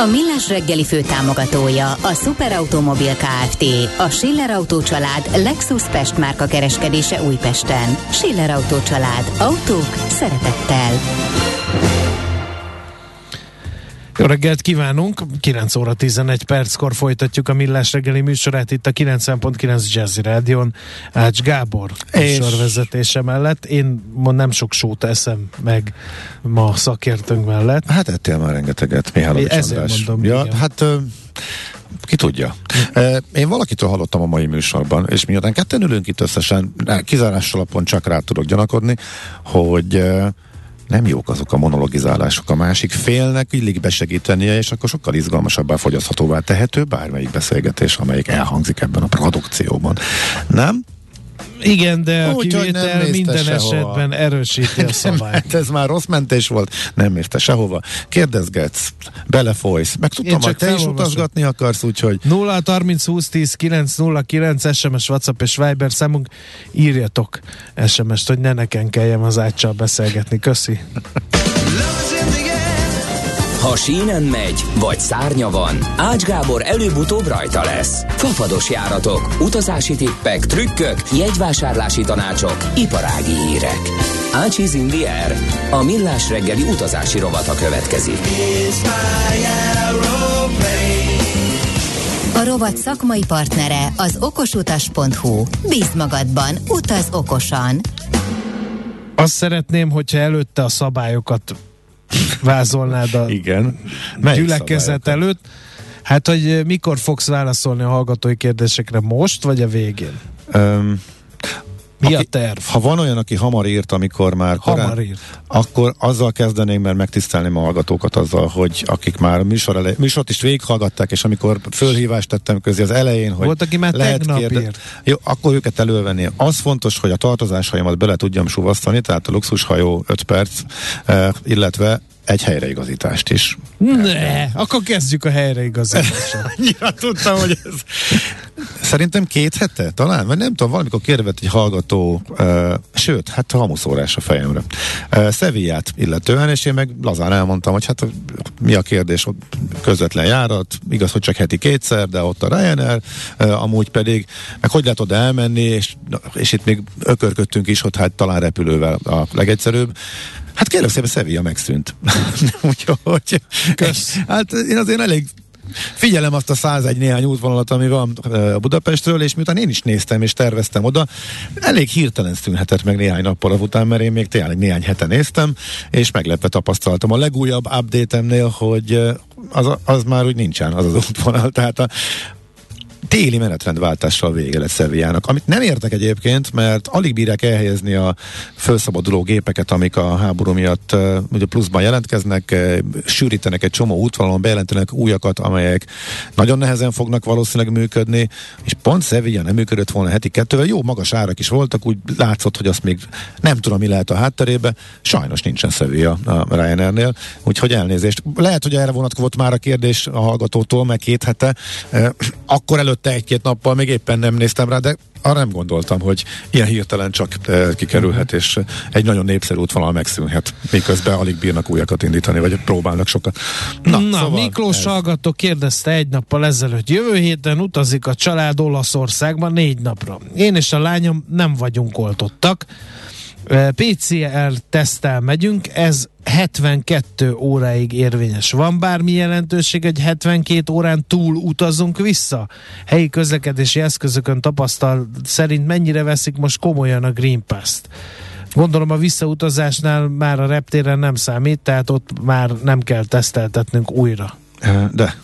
A Millás reggeli főtámogatója a Superautomobil KFT, a Schiller Auto család Lexus Pest márka kereskedése Újpesten. Schiller Auto család. Autók szeretettel. Jó reggelt kívánunk! 9 óra 11 perckor folytatjuk a Millás reggeli műsorát itt a 90.9 Jazzy Rádion Ács Gábor És- műsorvezetése mellett. Én ma nem sok sót eszem meg ma szakértőnk mellett. Hát ettél már rengeteget, Mihálovics András. mondom, ja, igen. hát ki tudja. Én valakitől hallottam a mai műsorban, és miután ketten ülünk itt összesen, kizárás alapon csak rá tudok gyanakodni, hogy nem jók azok a monologizálások a másik félnek illik besegítenie, és akkor sokkal izgalmasabbá fogyaszthatóvá tehető bármelyik beszélgetés, amelyik elhangzik ebben a produkcióban. Nem? Igen, de a Úgy, kivétel minden sehova. esetben erősíti a szabályt. Hát ez már rossz mentés volt, nem érte sehova. Kérdezgetsz, belefolysz, meg tudtam, hogy te is utazgatni akarsz, úgyhogy 0 30 20 10 909 SMS, WhatsApp és Viber számunk. Írjatok SMS-t, hogy ne nekem kelljen az áccsal beszélgetni. Köszi. Ha sínen megy, vagy szárnya van, Ács Gábor előbb-utóbb rajta lesz. Fafados járatok, utazási tippek, trükkök, jegyvásárlási tanácsok, iparági hírek. Ácsiz Indier, a millás reggeli utazási rovata következik. A rovat szakmai partnere az okosutas.hu. Bíz magadban, utaz okosan. Azt szeretném, hogyha előtte a szabályokat vázolnád a igen. Melyik gyülekezet előtt. Hát, hogy eh, mikor fogsz válaszolni a hallgatói kérdésekre, most vagy a végén? Öm, Mi Aki- a terv? ha van olyan, aki hamar írt, amikor már korán, Hamar írt. akkor azzal kezdeném, mert megtisztelném a hallgatókat azzal, hogy akik már a műsor elej, műsort is végighallgatták, és amikor fölhívást tettem közé az elején, hogy Volt, aki már tegnap írt. Jó, akkor őket elővenni. Az fontos, hogy a tartozásaimat bele tudjam suvasztani, tehát a luxushajó 5 perc, eh, illetve egy helyreigazítást is. Ne, akkor kezdjük a helyreigazítással. Ja, tudtam, hogy ez... Szerintem két hete talán, vagy nem tudom, valamikor kérdezett egy hallgató, uh, sőt, hát hamuszórás a fejemre. Uh, Szevillát illetően, és én meg lazán elmondtam, hogy hát mi a kérdés, ott közvetlen járat, igaz, hogy csak heti kétszer, de ott a Ryanair, uh, amúgy pedig, meg hogy lehet oda elmenni, és, és itt még ökörködtünk is, hogy hát talán repülővel a legegyszerűbb. Hát kérlek szépen, Sevilla megszűnt. Úgyhogy, Kösz. hát én azért elég Figyelem azt a 101 néhány útvonalat, ami van ö, Budapestről, és miután én is néztem és terveztem oda, elég hirtelen szűnhetett meg néhány nappal után, mert én még tényleg néhány hete néztem, és meglepve tapasztaltam a legújabb update-emnél, hogy ö, az, az már úgy nincsen az az útvonal, tehát a, téli menetrendváltással vége lett Szevijának, amit nem értek egyébként, mert alig bírják elhelyezni a felszabaduló gépeket, amik a háború miatt uh, ugye pluszban jelentkeznek, uh, sűrítenek egy csomó útvonalon, bejelentenek újakat, amelyek nagyon nehezen fognak valószínűleg működni, és pont Sevilla nem működött volna heti kettővel, jó magas árak is voltak, úgy látszott, hogy azt még nem tudom, mi lehet a hátterébe, sajnos nincsen Sevilla a Ryanairnél, úgyhogy elnézést. Lehet, hogy erre vonatkozott már a kérdés a hallgatótól, meg két hete, akkor előtte egy-két nappal még éppen nem néztem rá, de arra nem gondoltam, hogy ilyen hirtelen csak eh, kikerülhet, és egy nagyon népszerű útvonal megszűnhet, miközben alig bírnak újakat indítani, vagy próbálnak sokat. Na, Na szóval Miklós ez- hallgató kérdezte egy nappal ezelőtt. Jövő héten utazik a család Olaszországban négy napra. Én és a lányom nem vagyunk oltottak. PCR tesztel megyünk, ez 72 óráig érvényes. Van bármi jelentőség, hogy 72 órán túl utazunk vissza? Helyi közlekedési eszközökön tapasztal szerint mennyire veszik most komolyan a Green Pass-t? Gondolom a visszautazásnál már a reptéren nem számít, tehát ott már nem kell teszteltetnünk újra. De.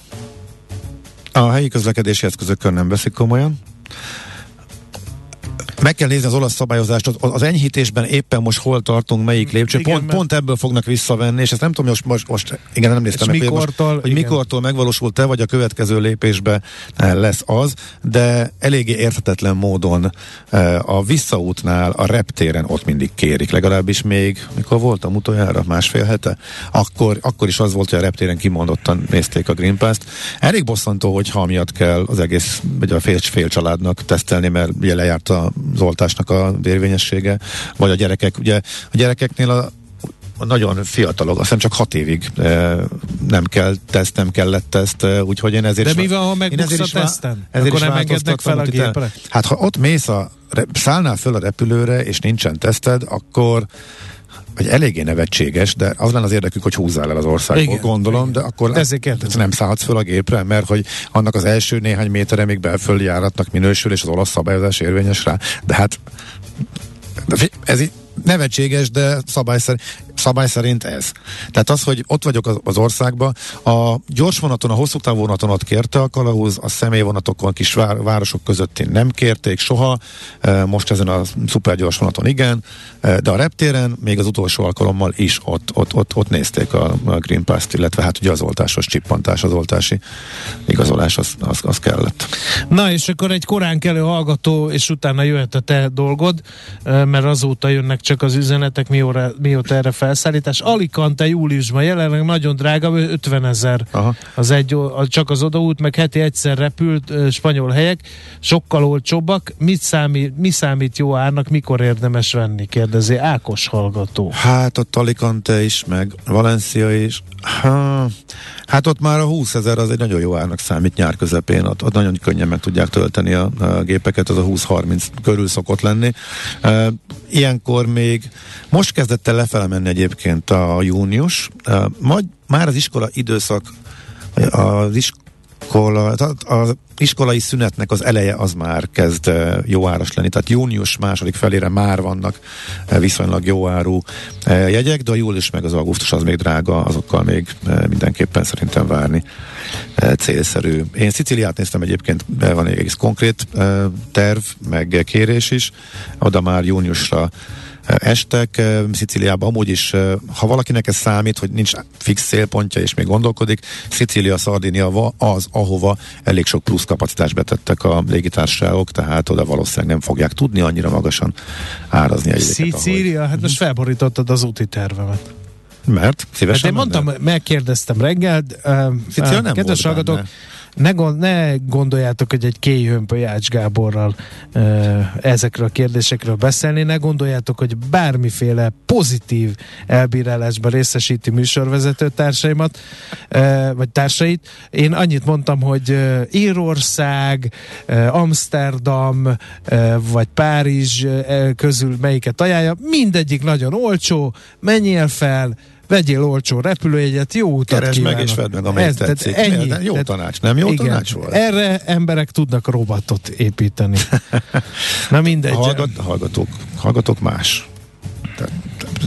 A helyi közlekedési eszközökön nem veszik komolyan. Meg kell nézni az olasz szabályozást, az, az enyhítésben éppen most hol tartunk, melyik lépcső. Igen, pont, mert- pont ebből fognak visszavenni, és ezt nem tudom, most, most, most igen, nem néztem meg, hogy, mikortól, most, hogy igen. mikortól megvalósult-e, vagy a következő lépésbe eh, lesz az, de eléggé érthetetlen módon eh, a visszaútnál, a reptéren ott mindig kérik, legalábbis még, mikor voltam utoljára, másfél hete, akkor, akkor is az volt, hogy a reptéren kimondottan nézték a Green Pass-t. Elég bosszantó, hogy ha miatt kell az egész, vagy a fél, fél családnak tesztelni, mert ugye lejárt az oltásnak a érvényessége, vagy a gyerekek, ugye a gyerekeknél a a nagyon fiatalok, azt hiszem csak hat évig e, nem kell teszt, nem kellett teszt, e, úgyhogy én ezért De mi van, ha megbuksz a teszten? ezért Akkor nem engednek fel a gépre? Hát ha ott mész a, szállnál föl a repülőre, és nincsen teszted, akkor hogy eléggé nevetséges, de az lenne az érdekük, hogy húzzál el az országból, Igen, gondolom, igen. de akkor Ezért kérdezem. nem szállhatsz föl a gépre, mert hogy annak az első néhány méterre még belföldi járatnak minősül, és az olasz szabályozás érvényes rá. De hát de ez így nevetséges, de szabály szerint, szabály szerint ez. Tehát az, hogy ott vagyok az, országban, a gyors vonaton, a hosszú távú vonaton ott kérte a kalauz, a személyvonatokon, kis vár, városok közötti nem kérték soha, e, most ezen a szuper gyors vonaton igen, e, de a reptéren még az utolsó alkalommal is ott, ott, ott, ott nézték a, Green Pass-t, illetve hát ugye az oltásos csippantás, az oltási igazolás, az, az, az kellett. Na, és akkor egy korán kelő hallgató, és utána jöhet a te dolgod, ö, mert azóta jönnek csak az üzenetek, mióta, mióta erre felszállítás. Alicante júliusban jelenleg nagyon drága, 50 ezer az egy, csak az odaút, meg heti egyszer repült spanyol helyek, sokkal olcsóbbak. Mit számít, mi számít jó árnak, mikor érdemes venni, kérdezi Ákos hallgató. Hát ott Alicante is, meg Valencia is. Ha, hát ott már a 20 ezer az egy nagyon jó árnak számít nyár közepén. Ott, ott nagyon könnyen meg tudják tölteni a, a gépeket, az a 20-30 körül szokott lenni. E, ilyenkor még most kezdett el lefele menni egyébként a június, majd már az iskola időszak az iskola, az iskolai szünetnek az eleje az már kezd jó áras lenni, tehát június második felére már vannak viszonylag jó áru jegyek, de a július meg az augusztus az még drága, azokkal még mindenképpen szerintem várni célszerű. Én Sziciliát néztem egyébként, van egy egész konkrét terv, meg kérés is, oda már júniusra estek. Sziciliában amúgy is, ha valakinek ez számít, hogy nincs fix célpontja és még gondolkodik, Szicília, Szardinia az, ahova elég sok plusz kapacitást betettek a légitársaságok, tehát oda valószínűleg nem fogják tudni annyira magasan árazni egy Szicília, hát most felborítottad az úti tervemet. Mert Hát szívesen én mondtam, megkérdeztem reggel, uh, Szicília nem kedves volt hallgatók, benne. Ne, gond, ne gondoljátok, hogy egy kéjhömpöly Ács Gáborral ezekről a kérdésekről beszélni, ne gondoljátok, hogy bármiféle pozitív elbírálásban részesíti műsorvezető társaimat, vagy társait. Én annyit mondtam, hogy Írország, Amsterdam, vagy Párizs közül melyiket ajánlja, mindegyik nagyon olcsó, menjél fel, vegyél olcsó repülőjegyet, jó utat Keresd meg kívánok. és vedd meg, amelyik tetszik. Ennyi. Miért? Jó Tehát- tanács, nem jó igen. tanács volt? Erre emberek tudnak robotot építeni. Na mindegy. A hallgat, hallgatók, hallgatók más.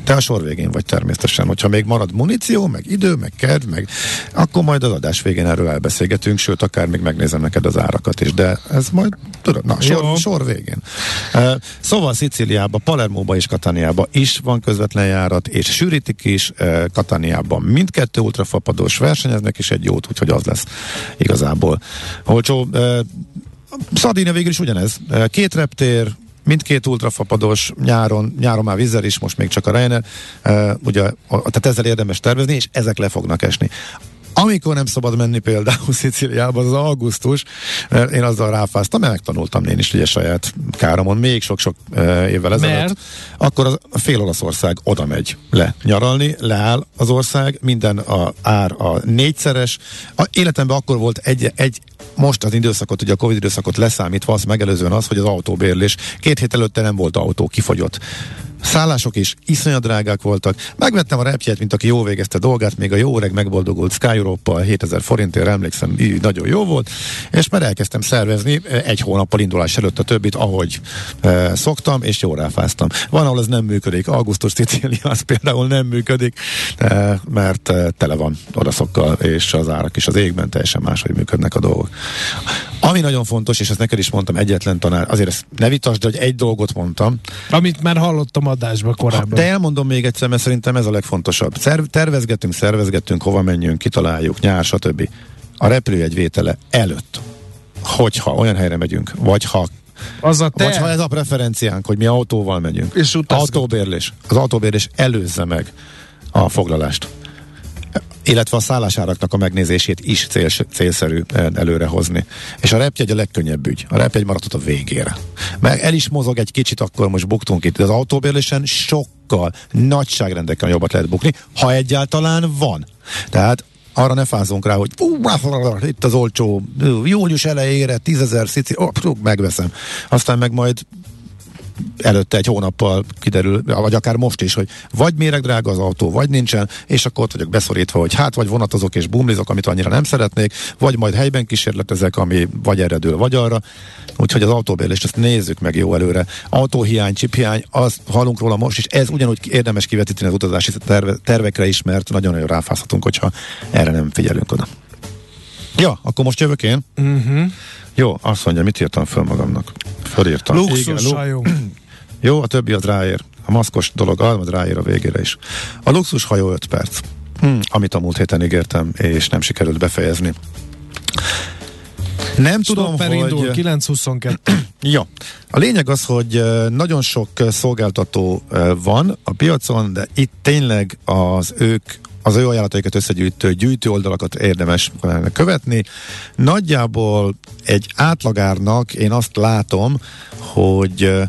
Te, a sor végén vagy természetesen. Hogyha még marad muníció, meg idő, meg kedv, meg akkor majd az adás végén erről elbeszélgetünk, sőt, akár még megnézem neked az árakat is, de ez majd, tudod, na, Jó. sor, sor végén. Uh, szóval Szicíliába, Palermóba és Katániába is van közvetlen járat, és sűrítik is uh, Katániában. Mindkettő ultrafapadós versenyeznek, és egy jót, úgyhogy az lesz igazából olcsó. Uh, Szardínia végül is ugyanez. Két reptér, mindkét ultrafapados nyáron, nyáron már vízzel is, most még csak a Ryanair, uh, ugye, a, tehát ezzel érdemes tervezni, és ezek le fognak esni. Amikor nem szabad menni például Szicíliába, az az augusztus, mert én azzal ráfáztam, mert megtanultam én is ugye saját káromon, még sok-sok uh, évvel ezelőtt. Mert? Akkor az, a fél Olaszország oda megy le nyaralni, leáll az ország, minden a ár a négyszeres. A életemben akkor volt egy, egy most az időszakot, ugye a Covid időszakot leszámítva, azt megelőzően az, hogy az autóbérlés két hét előtte nem volt autó, kifogyott. Szállások is iszonyat drágák voltak. Megvettem a repjegyet, mint aki jó végezte dolgát, még a jó öreg megboldogult Sky Europa 7000 forintért, emlékszem, így nagyon jó volt, és már elkezdtem szervezni eh, egy hónappal indulás előtt a többit, ahogy e, szoktam, és jól ráfáztam. Van, ahol ez nem működik. Augusztus Szicília az például nem működik, e, mert e, tele van odaszokkal, és az árak is az égben teljesen máshogy működnek a dolgok. Ami nagyon fontos, és ezt neked is mondtam egyetlen tanár, azért ezt ne vitasd, de hogy egy dolgot mondtam. Amit már hallottam adásba korábban. De elmondom még egyszer, mert szerintem ez a legfontosabb. Szerv, tervezgetünk, szervezgetünk, hova menjünk, kitaláljuk, nyár, stb. A repülőjegy vétele előtt, hogyha olyan helyre megyünk, vagy ha az a te... Vagy ha ez a preferenciánk, hogy mi autóval megyünk. És autóbérlés. Az autóbérlés előzze meg a foglalást illetve a szállásáraknak a megnézését is cél, célszerű előrehozni. És a repjegy a legkönnyebb ügy. A repjegy maradhat a végére. Meg el is mozog egy kicsit, akkor most buktunk itt. Az autóbérlésen sokkal nagyságrendekkel jobbat lehet bukni, ha egyáltalán van. Tehát arra ne fázunk rá, hogy itt az olcsó, július elejére tízezer szici, oh, megveszem. Aztán meg majd előtte egy hónappal kiderül, vagy akár most is, hogy vagy drága az autó, vagy nincsen, és akkor ott vagyok beszorítva, hogy hát vagy vonatozok és bumlizok, amit annyira nem szeretnék, vagy majd helyben kísérletezek, ami vagy erre dől, vagy arra. Úgyhogy az autóbérlést ezt nézzük meg jó előre. Autóhiány, csiphiány, az hallunk róla most, és ez ugyanúgy érdemes kivetíteni az utazási terve, tervekre is, mert nagyon-nagyon ráfázhatunk, hogyha erre nem figyelünk oda. Ja, akkor most jövök én. Uh-huh. Jó, azt mondja, mit írtam föl magamnak? Fölírtam. Luxus hajó. Jó, a többi az ráér. A maszkos dolog az ráér a végére is. A luxus hajó 5 perc. Hm, amit a múlt héten ígértem, és nem sikerült befejezni. Nem tudom, hogy... indul, 922. ja. A lényeg az, hogy nagyon sok szolgáltató van a piacon, de itt tényleg az ők az ő ajánlataikat összegyűjtő gyűjtő oldalakat érdemes követni. Nagyjából egy átlagárnak én azt látom, hogy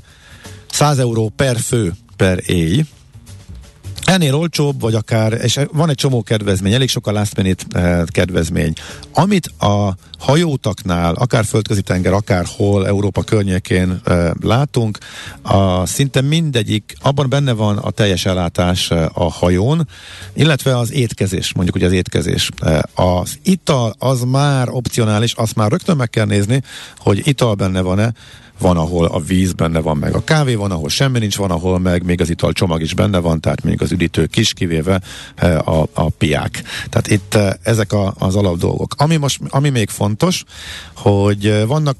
100 euró per fő per éj, Ennél olcsóbb, vagy akár, és van egy csomó kedvezmény, elég sok a last minute eh, kedvezmény. Amit a hajótaknál, akár földközi tenger, akár hol Európa környékén eh, látunk, a, szinte mindegyik, abban benne van a teljes ellátás eh, a hajón, illetve az étkezés, mondjuk ugye az étkezés. Az ital az már opcionális, azt már rögtön meg kell nézni, hogy ital benne van-e, van, ahol a víz benne van, meg a kávé van, ahol semmi nincs, van, ahol meg még az ital csomag is benne van, tehát még az üdítő kis, kivéve eh, a, a piák. Tehát itt eh, ezek a, az alap dolgok. Ami, most, ami még fontos, hogy eh, vannak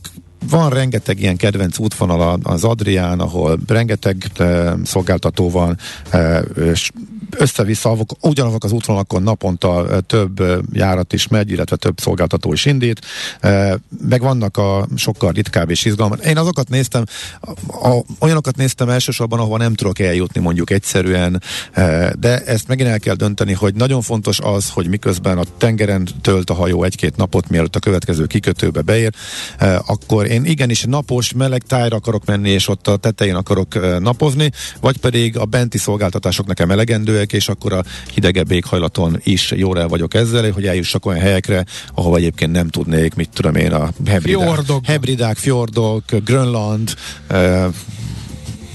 van rengeteg ilyen kedvenc útvonal az Adrián, ahol rengeteg e, szolgáltató van, e, és össze-vissza ugyanazok az útvonalakon naponta több járat is megy, illetve több szolgáltató is indít, meg vannak a sokkal ritkább és izgalmas. Én azokat néztem, a, olyanokat néztem elsősorban, ahova nem tudok eljutni mondjuk egyszerűen, de ezt megint el kell dönteni, hogy nagyon fontos az, hogy miközben a tengeren tölt a hajó egy-két napot, mielőtt a következő kikötőbe beér, akkor én igenis napos, meleg tájra akarok menni, és ott a tetején akarok napozni, vagy pedig a benti szolgáltatások nekem elegendő, melegek, és akkor a hidegebb éghajlaton is jól el vagyok ezzel, hogy eljussak olyan helyekre, ahol egyébként nem tudnék, mit tudom én, a hebridák, fjordok, hebridák, fjordok Grönland, uh,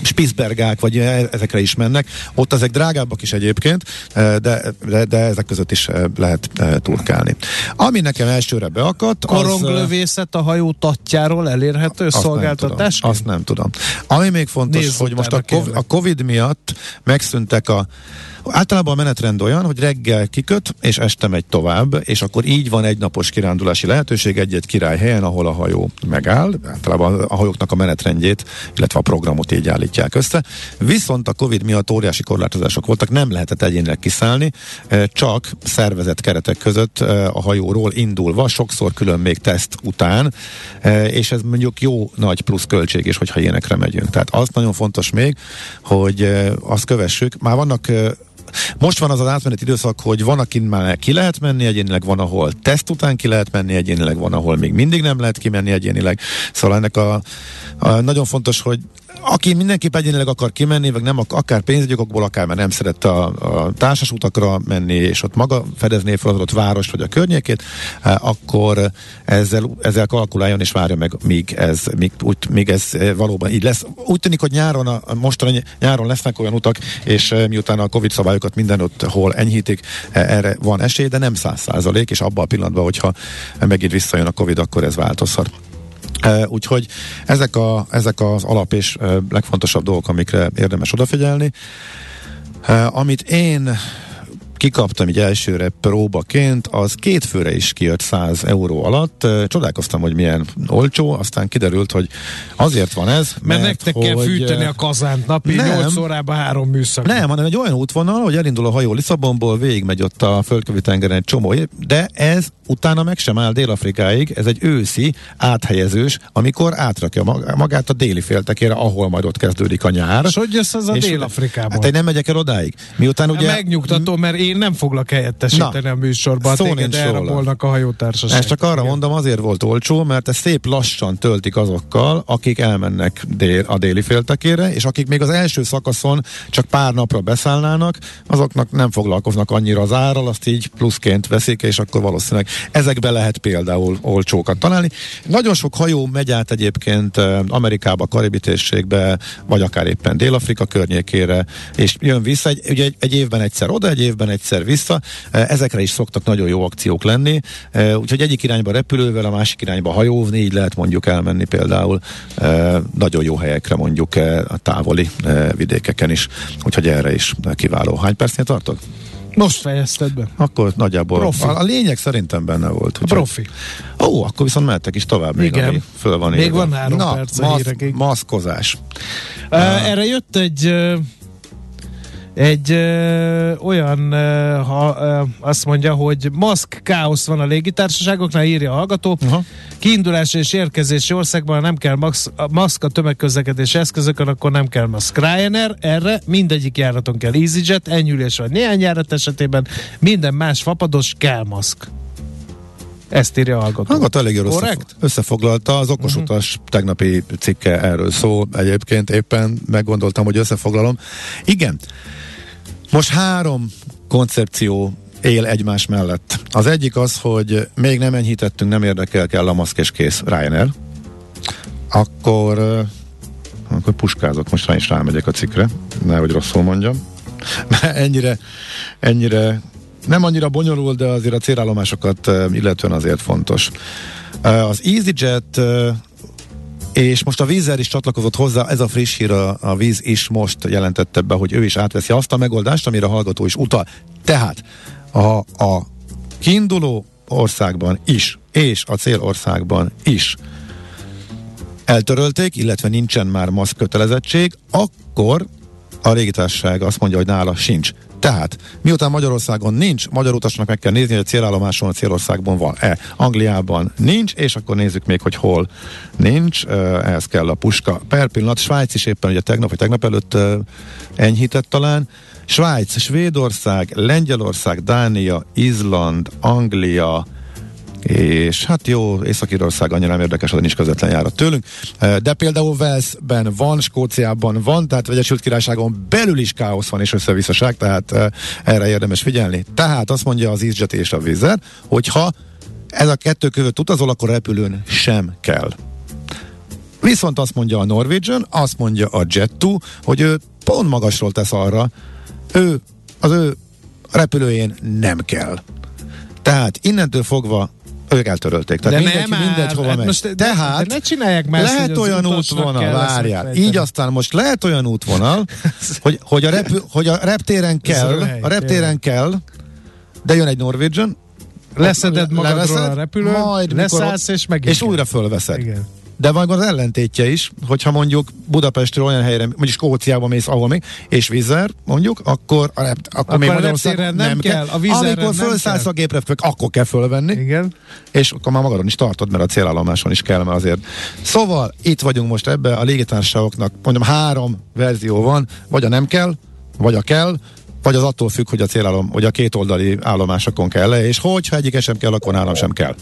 Spitzbergák, vagy e, ezekre is mennek. Ott ezek drágábbak is egyébként, de, de, de ezek között is lehet turkálni. Ami nekem elsőre beakadt, Koronglövészet a hajó tatjáról elérhető azt szolgáltatás? Nem azt nem tudom. Ami még fontos, Nézz hogy most a COVID, a COVID miatt megszűntek a Általában a menetrend olyan, hogy reggel kiköt, és este megy tovább, és akkor így van egy napos kirándulási lehetőség egy-egy királyhelyen, ahol a hajó megáll. Általában a hajóknak a menetrendjét, illetve a programot így állítják össze. Viszont a Covid miatt óriási korlátozások voltak, nem lehetett egyénileg kiszállni, eh, csak szervezett keretek között eh, a hajóról indulva, sokszor külön még teszt után, eh, és ez mondjuk jó nagy plusz költség is, hogyha ilyenekre megyünk. Tehát az nagyon fontos még, hogy azt kövessük. Már vannak most van az az átmeneti időszak, hogy van, akin már ki lehet menni egyénileg, van, ahol teszt után ki lehet menni egyénileg, van, ahol még mindig nem lehet kimenni egyénileg. Szóval ennek a, a nagyon fontos, hogy aki mindenképp egyénileg akar kimenni, vagy nem, akár pénzügyokból, akár már nem szeret a, a társas utakra menni, és ott maga fedezné fel az adott város vagy a környékét, eh, akkor ezzel, ezzel kalkuláljon és várja meg, míg ez, míg, úgy, míg ez eh, valóban így lesz. Úgy tűnik, hogy nyáron, a, mostani nyáron lesznek olyan utak, és eh, miután a Covid szabályokat mindenütt hol enyhítik, erre van esély, de nem száz százalék, és abban a pillanatban, hogyha megint visszajön a Covid, akkor ez változhat. Uh, úgyhogy ezek, a, ezek az alap és uh, legfontosabb dolgok, amikre érdemes odafigyelni. Uh, amit én kikaptam így elsőre próbaként, az két főre is kijött 100 euró alatt. Csodálkoztam, hogy milyen olcsó, aztán kiderült, hogy azért van ez, mert, mert nektek hogy, kell fűteni a kazánt napi nem, 8 órában három műszak. Nem, hanem egy olyan útvonal, hogy elindul a hajó Lisszabonból, végigmegy ott a földkövi tengeren egy csomó, de ez utána meg sem áll Dél-Afrikáig, ez egy őszi áthelyezős, amikor átrakja magát a déli féltekére, ahol majd ott kezdődik a nyár. És hogy jössz az a Dél-Afrikában? Hát én nem megyek el odáig. Miután ugye... Megnyugtató, mert én nem foglak helyettesíteni Na, a műsorban. Szó nincs elrabolnak a hajótársaság. Ezt csak arra Igen. mondom, azért volt olcsó, mert ez szép lassan töltik azokkal, akik elmennek dél, a déli féltekére, és akik még az első szakaszon csak pár napra beszállnának, azoknak nem foglalkoznak annyira az árral, azt így pluszként veszik, és akkor valószínűleg ezekbe lehet például olcsókat találni. Nagyon sok hajó megy át egyébként Amerikába, Karibi térségbe, vagy akár éppen Dél-Afrika környékére, és jön vissza, egy, ugye egy, egy évben egyszer oda, egy évben egyszer vissza, ezekre is szoktak nagyon jó akciók lenni, úgyhogy egyik irányba repülővel, a másik irányba hajóvni, így lehet mondjuk elmenni például nagyon jó helyekre mondjuk a távoli vidékeken is, úgyhogy erre is kiváló. Hány percnél tartok? Most fejezted be. Akkor nagyjából. Profi. A, a lényeg szerintem benne volt. A profi. Ó, akkor viszont mehettek is tovább még, Igen. ami föl van Még írva. van három Na, perc a masz, Maszkozás. Uh, uh, erre jött egy uh, egy ö, olyan, ö, ha ö, azt mondja, hogy maszk káosz van a légitársaságoknál, írja a hallgató. Uh-huh. Kiindulási és érkezési országban nem kell max, maszk a tömegközlekedési eszközökön, akkor nem kell maszk. Ryanair erre mindegyik járaton kell EasyJet, enyülés vagy néhány járat esetében, minden más fapados kell maszk. Ezt írja a hallgató. Hallgató elég össze, összefoglalta. Az okos uh-huh. utas tegnapi cikke erről szól. Egyébként éppen meggondoltam, hogy összefoglalom. Igen, most három koncepció él egymás mellett. Az egyik az, hogy még nem enyhítettünk, nem érdekel, kell a maszk és kész Ryanair. Akkor, akkor puskázok, most rá is rámegyek a cikkre, nehogy rosszul mondjam. Mert ennyire, ennyire nem annyira bonyolult, de azért a célállomásokat illetően azért fontos. Az EasyJet és most a vízzel is csatlakozott hozzá, ez a friss hír, a, a víz is most jelentette be, hogy ő is átveszi azt a megoldást, amire a hallgató is utal. Tehát a, a kiinduló országban is, és a célországban is eltörölték, illetve nincsen már maszk kötelezettség, akkor a légitársaság azt mondja, hogy nála sincs. Tehát, miután Magyarországon nincs, magyar utasnak meg kell nézni, hogy a célállomáson a célországban van-e. Angliában nincs, és akkor nézzük még, hogy hol nincs. Ehhez kell a puska. Per pillanat, Svájc is éppen ugye tegnap vagy tegnap előtt enyhített talán. Svájc, Svédország, Lengyelország, Dánia, Izland, Anglia, és hát jó, Észak-Írország annyira nem érdekes, hogy nincs közvetlen járat tőlünk, de például Walesben van, Skóciában van, tehát Vegyesült Királyságon belül is káosz van és összevisszaság, tehát erre érdemes figyelni. Tehát azt mondja az EasyJet és a Vizer, hogyha ez a kettő között utazol, akkor repülőn sem kell. Viszont azt mondja a Norwegian, azt mondja a Jet2, hogy ő pont magasról tesz arra, ő, az ő repülőjén nem kell. Tehát innentől fogva ők eltörölték. Tehát de mindegy, nem mindegy, hova hát megy. Most, Tehát de ne csinálják már lehet olyan útvonal, várjál. Így aztán most lehet olyan útvonal, hogy, hogy, a, repü, hogy a reptéren kell, a reptéren kell, de jön egy Norwegian, leszeded magadról leveszed, a repülőn, majd leszállsz és megint. És újra fölveszed. Igen. De van az ellentétje is, hogyha mondjuk Budapestről olyan helyre, mondjuk Skóciába mész, ahol még, és vízer, mondjuk, akkor, a akkor, akkor még Magyarország nem, nem kell. A Amikor felszállsz a gépre, akkor kell fölvenni. Igen. És akkor már magadon is tartod, mert a célállomáson is kell, mert azért. Szóval itt vagyunk most ebbe, a légitársaságoknak mondom három verzió van, vagy a nem kell, vagy a kell, vagy az attól függ, hogy a célállom, hogy a két oldali állomásokon kell le, és hogyha egyik sem kell, akkor nálam sem kell.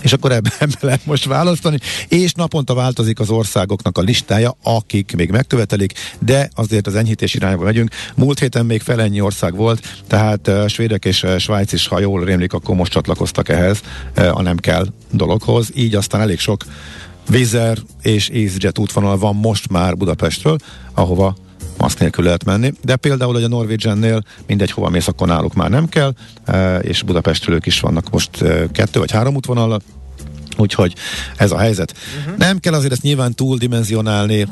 És akkor ebben ebbe lehet most választani, és naponta változik az országoknak a listája, akik még megkövetelik, de azért az enyhítés irányba megyünk. Múlt héten még felennyi ország volt, tehát uh, svédek és uh, Svájc is, ha jól rémlik, akkor most csatlakoztak ehhez uh, a nem kell dologhoz, így aztán elég sok Vizer és EasyJet útvonal van most már Budapestről, ahova maszk nélkül lehet menni, de például, hogy a Norwegiannél mindegy, hova mész, akkor náluk már nem kell, e, és Budapestről ők is vannak most e, kettő vagy három útvonal, Úgyhogy ez a helyzet. Uh-huh. Nem kell azért ezt nyilván túldimenzionálni,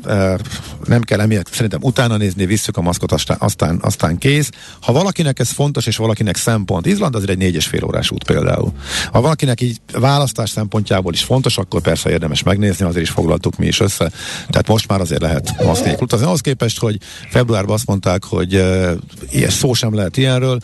nem kell emiatt szerintem utána nézni, visszük a maszkot, aztán, aztán, aztán kész. Ha valakinek ez fontos, és valakinek szempont, Izland azért egy négy és fél órás út például. Ha valakinek így választás szempontjából is fontos, akkor persze érdemes megnézni, azért is foglaltuk mi is össze. Tehát most már azért lehet maszk nélkül utazni. Ahhoz képest, hogy februárban azt mondták, hogy ilyen szó sem lehet ilyenről,